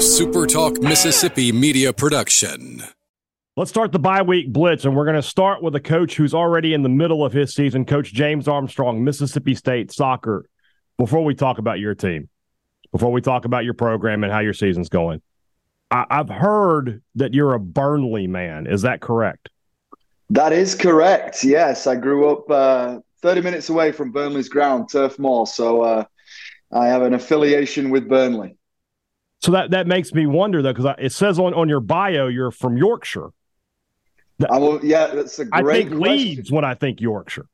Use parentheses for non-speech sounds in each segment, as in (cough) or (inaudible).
SuperTalk Mississippi media production. Let's start the bye week blitz, and we're going to start with a coach who's already in the middle of his season, Coach James Armstrong, Mississippi State soccer. Before we talk about your team, before we talk about your program and how your season's going, I- I've heard that you're a Burnley man. Is that correct? That is correct. Yes, I grew up uh, 30 minutes away from Burnley's ground, Turf Moor. So uh, I have an affiliation with Burnley. So that, that makes me wonder, though, because it says on, on your bio you're from Yorkshire. I will, yeah, that's a great think question. Leeds when I think Yorkshire.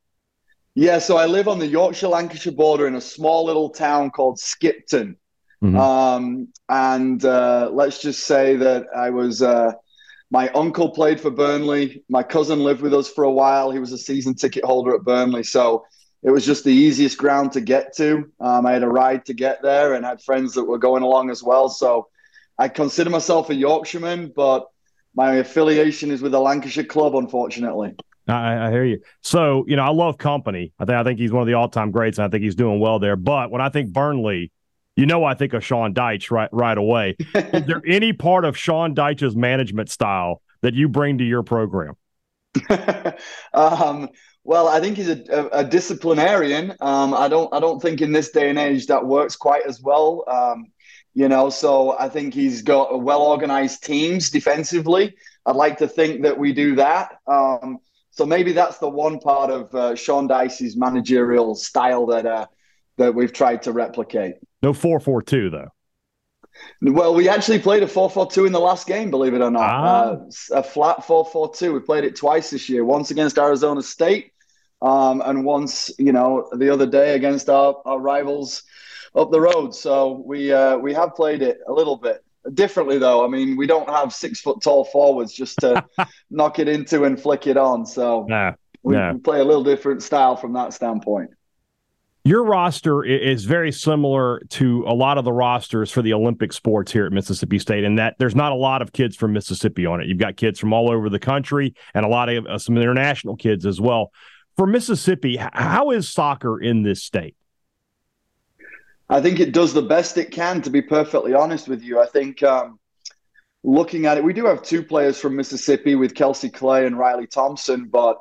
Yeah, so I live on the Yorkshire Lancashire border in a small little town called Skipton. Mhm. Um, and uh, let's just say that I was, uh, my uncle played for Burnley. My cousin lived with us for a while. He was a season ticket holder at Burnley. So it was just the easiest ground to get to. Um, I had a ride to get there and had friends that were going along as well. So I consider myself a Yorkshireman, but my affiliation is with the Lancashire club, unfortunately. I, I hear you. So, you know, I love Kompany. I think I think he's one of the all time greats, and I think he's doing well there. But when I think Burnley, you know, I think of Sean Dyche right right away. Is there (laughs) any part of Sean Dyche's management style that you bring to your program? (laughs) um, well, I think he's a, a, a disciplinarian. Um, I don't I don't think in this day and age that works quite as well. Um, you know, so I think he's got well organized teams defensively. I'd like to think that we do that. Um, so maybe that's the one part of uh, Sean Dyche's managerial style that uh, that we've tried to replicate. No four four two though. Well, we actually played a 4 4 2 in the last game, believe it or not. Ah. Uh, a flat 4 4 2. We played it twice this year, once against Arizona State, um, and once, you know, the other day against our, our rivals up the road. So we uh, we have played it a little bit differently, though. I mean, we don't have six foot tall forwards just to (laughs) knock it into and flick it on. So No, we, no. we play a little different style from that standpoint. Your roster is very similar to a lot of the rosters for the Olympic sports here at Mississippi State, in that there's not a lot of kids from Mississippi on it. You've got kids from all over the country and a lot of uh, some international kids as well. For Mississippi, how is soccer in this state? I think it does the best it can, to be perfectly honest with you. I think um, looking at it, we do have two players from Mississippi with Kelsey Clay and Riley Thompson, but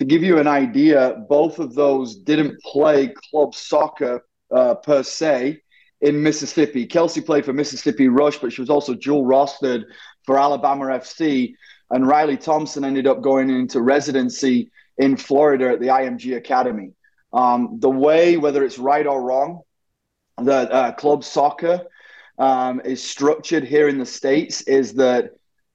to give you an idea, both of those didn't play club soccer uh, per se in Mississippi. Kelsey played for Mississippi Rush, but she was also dual rostered for Alabama FC. And Riley Thompson ended up going into residency in Florida at the IMG Academy. Um, the way, whether it's right or wrong, that uh, club soccer um, is structured here in the States is that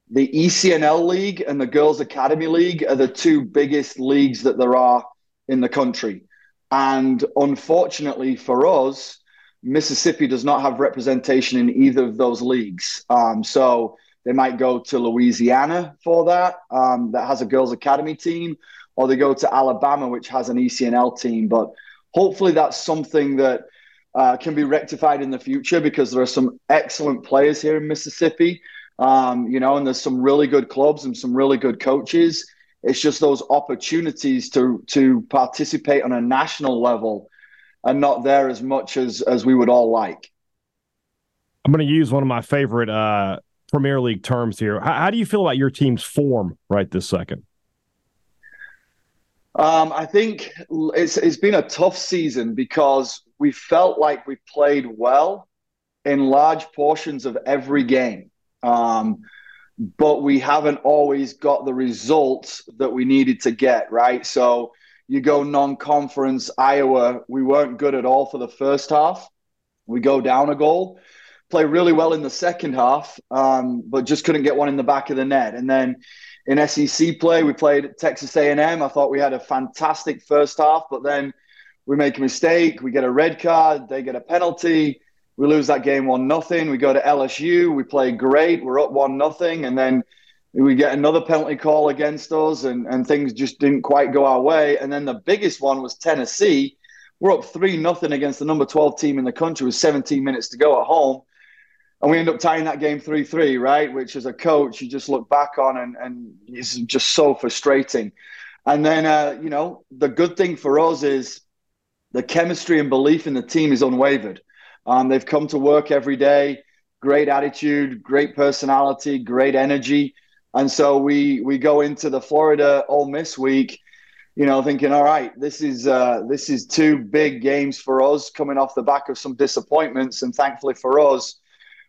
the ECNL League and the Girls Academy League are the two biggest leagues that there are in the country. And unfortunately for us, Mississippi does not have representation in either of those leagues. Um, so they might go to Louisiana for that, um, that has a Girls Academy team, or they go to Alabama, which has an ECNL team. But hopefully that's something that uh, can be rectified in the future because there are some excellent players here in Mississippi. Um, you know, and there's some really good clubs and some really good coaches. It's just those opportunities to to participate on a national level are not there as much as as we would all like. I'm going to use one of my favorite uh, Premier League terms here. How, how do you feel about your team's form right this second? Um, I think it's it's been a tough season because we felt like we played well in large portions of every game, um, but we haven't always got the results that we needed to get. Right, so you go non-conference Iowa, we weren't good at all for the first half. We go down a goal, play really well in the second half, um, but just couldn't get one in the back of the net, and then in SEC play. We played Texas A&M. I thought we had a fantastic first half, but then we make a mistake. We get a red card. They get a penalty. We lose that game one nothing. We go to LSU. We play great. We're up one nothing, and then we get another penalty call against us, and and things just didn't quite go our way. And then the biggest one was Tennessee. We're up three nothing against the number twelve team in the country with 17 minutes to go at home and we end up tying that game 3-3 right? Which as a coach you just look back on and, and it's just so frustrating. And then uh, you know the good thing for us is the chemistry and belief in the team is unwavered. Um, they've come to work every day. Great attitude, great personality, great energy. And so we we go into the Florida Ole Miss week, you know, thinking, all right, this is uh, this is two big games for us coming off the back of some disappointments, and thankfully for us,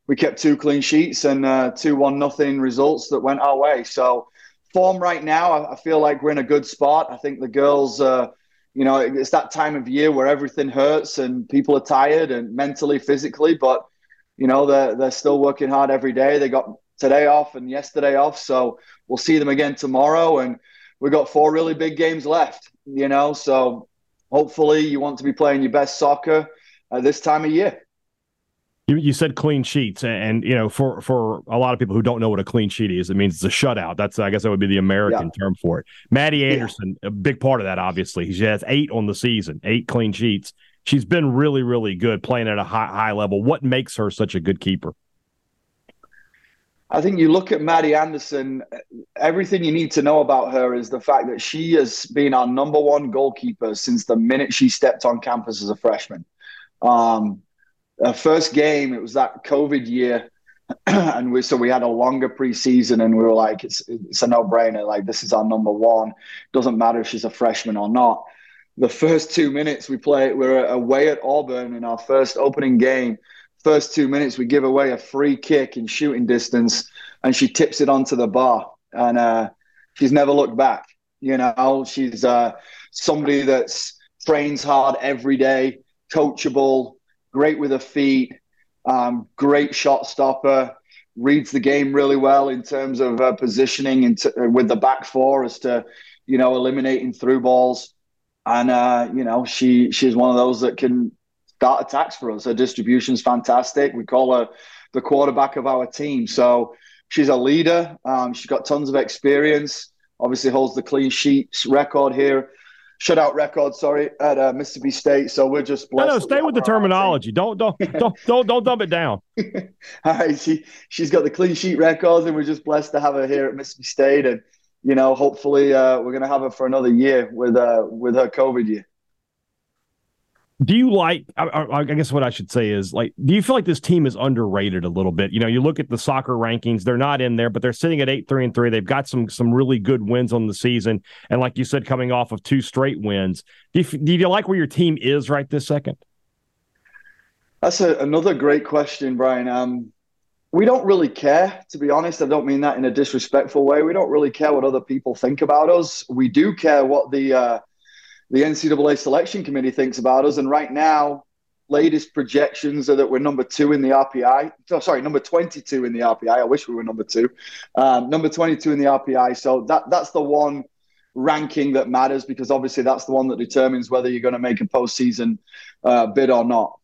we kept two clean sheets and uh, two one nothing results that went our way. So form right now, I, I, feel like we're in a good spot. I think the girls. Uh, you know, it's that time of year where everything hurts and people are tired and mentally, physically, but you know, they're, they're still working hard every day. They got today off and yesterday off. So we'll see them again tomorrow. And we've got four really big games left, you know. So hopefully you want to be playing your best soccer at this time of year. You, you said clean sheets, and, and, you know, for for a lot of people who don't know what a clean sheet is, it means it's a shutout. That's I guess that would be the American yeah. term for it. Maddie Anderson, yeah. a big part of that, obviously. She has eight on the season, eight clean sheets. She's been really, really good playing at a high high level. What makes her such a good keeper? I think you look at Maddie Anderson, everything you need to know about her is the fact that she has been our number one goalkeeper since the minute she stepped on campus as a freshman. Um, her first game, it was that COVID year. (clears throat) and we so we had a longer preseason and we were like it's it's a no-brainer like this is our number one doesn't matter if she's a freshman or not the first two minutes we play we we're away at auburn in our first opening game first two minutes, we give away a free kick in shooting distance, and she tips it onto the bar, and uh, she's never looked back. You know, she's uh, somebody that's trains hard every day, coachable, great with her feet, um, great shot stopper, reads the game really well in terms of uh, positioning into, with the back four as to, you know, eliminating through balls. And uh, you know, she she's one of those that can start attacks for us. Her distribution's fantastic. We call her the quarterback of our team. So she's a leader. Um, she's got tons of experience. Obviously holds the clean sheets record here, shutout record. Sorry, at uh, Mississippi State. So we're just blessed. No, no, stay with the terminology. Don't don't (laughs) don't don't don't dump it down. (laughs) All right, she she's got the clean sheet records, and we're just blessed to have her here at Mississippi State. And you know, hopefully, uh, we're going to have her for another year with uh, with her COVID year do you like I, I, guess what i should say is like do you feel like this team is underrated a little bit? You know you look at the soccer rankings they're not in there but they're sitting at 8 3 and 3 they've got some some really good wins on the season. And like you said coming off of two straight wins do you, do you like where your team is right this second? That's a, another great question brian. Um we don't really care to be honest. I don't mean that in a disrespectful way. We don't really care what other people think about us. We do care what the uh the NCAA selection committee thinks about us. And right now, latest projections are that we're number two in the RPI. Oh, sorry, number 22 in the RPI. I wish we were number two. Um, number 22 in the RPI. So that that's the one ranking that matters because obviously that's the one that determines whether you're going to make a postseason uh, bid or not.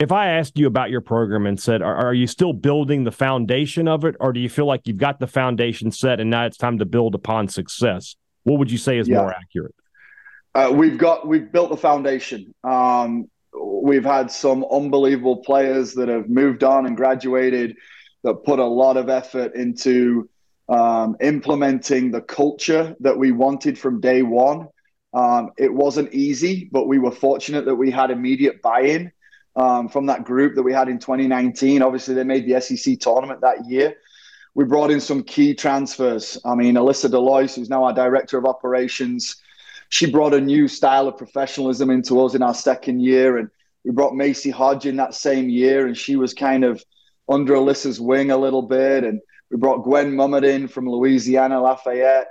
If I asked you about your program and said, are, are, you still building the foundation of it, or do you feel like you've got the foundation set and now it's time to build upon success? What would you say is yeah. more accurate? Uh, we've got we've built the foundation. Um, we've had some unbelievable players that have moved on and graduated that put a lot of effort into um, implementing the culture that we wanted from day one. Um, it wasn't easy, but we were fortunate that we had immediate buy-in um, from that group that we had in 2019. Obviously, they made the SEC tournament that year. We brought in some key transfers. I mean, Alyssa Delois, who's now our director of operations, she brought a new style of professionalism into us in our second year. And we brought Macy Hodge in that same year, and she was kind of under Alyssa's wing a little bit. And we brought Gwen Mummert in from Louisiana Lafayette.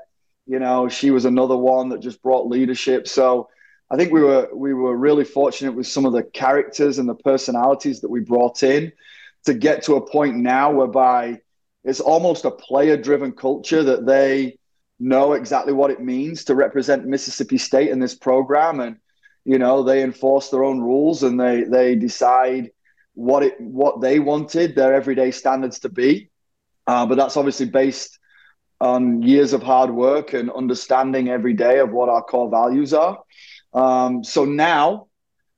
You know, she was another one that just brought leadership. So I think we were we were really fortunate with some of the characters and the personalities that we brought in to get to a point now whereby it's almost a player driven culture that they know exactly what it means to represent Mississippi State in this program, and you know they enforce their own rules and they they decide what it what they wanted their everyday standards to be. Uh, but that's obviously based on years of hard work and understanding every day of what our core values are. Um, so now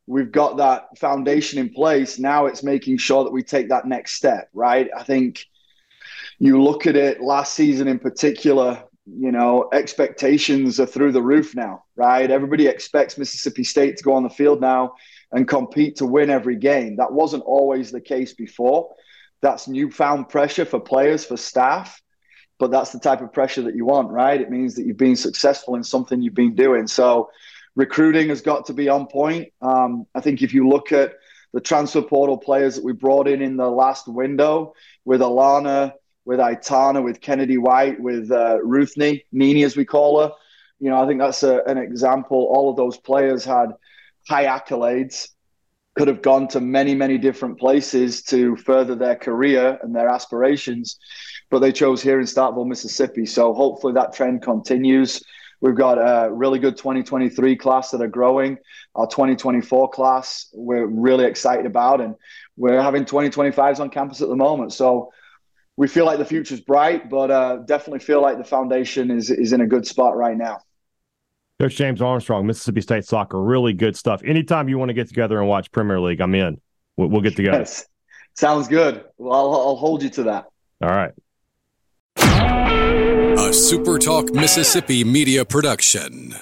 we've got that foundation in place. Now it's making sure that we take that next step, right? I think you look at it last season in particular, you know, expectations are through the roof now, right? Everybody expects Mississippi State to go on the field now and compete to win every game. That wasn't always the case before. That's newfound pressure for players, for staff, but that's the type of pressure that you want, right? It means that you've been successful in something you've been doing. So recruiting has got to be on point. Um, I think if you look at the transfer portal players that we brought in in the last window with Alana, with Aitana, with Kennedy White, with uh, Ruthnie, Nini as we call her, you know, I think that's a, an example. All of those players had high accolades, could have gone to many, many different places to further their career and their aspirations, but they chose here in Starkville, Mississippi. So hopefully that trend continues. We've got a really good 2023 class that are growing. Our 2024 class, we're really excited about, and we're having 2025s on campus at the moment. So we feel like the future's bright, but uh, definitely feel like the foundation is is in a good spot right now. Coach James Armstrong, Mississippi State soccer, really good stuff. Anytime you want to get together and watch Premier League, I'm in. We'll, we'll get together. Yes. Sounds good. Well, I'll, I'll hold you to that. All right. A SuperTalk Mississippi media production.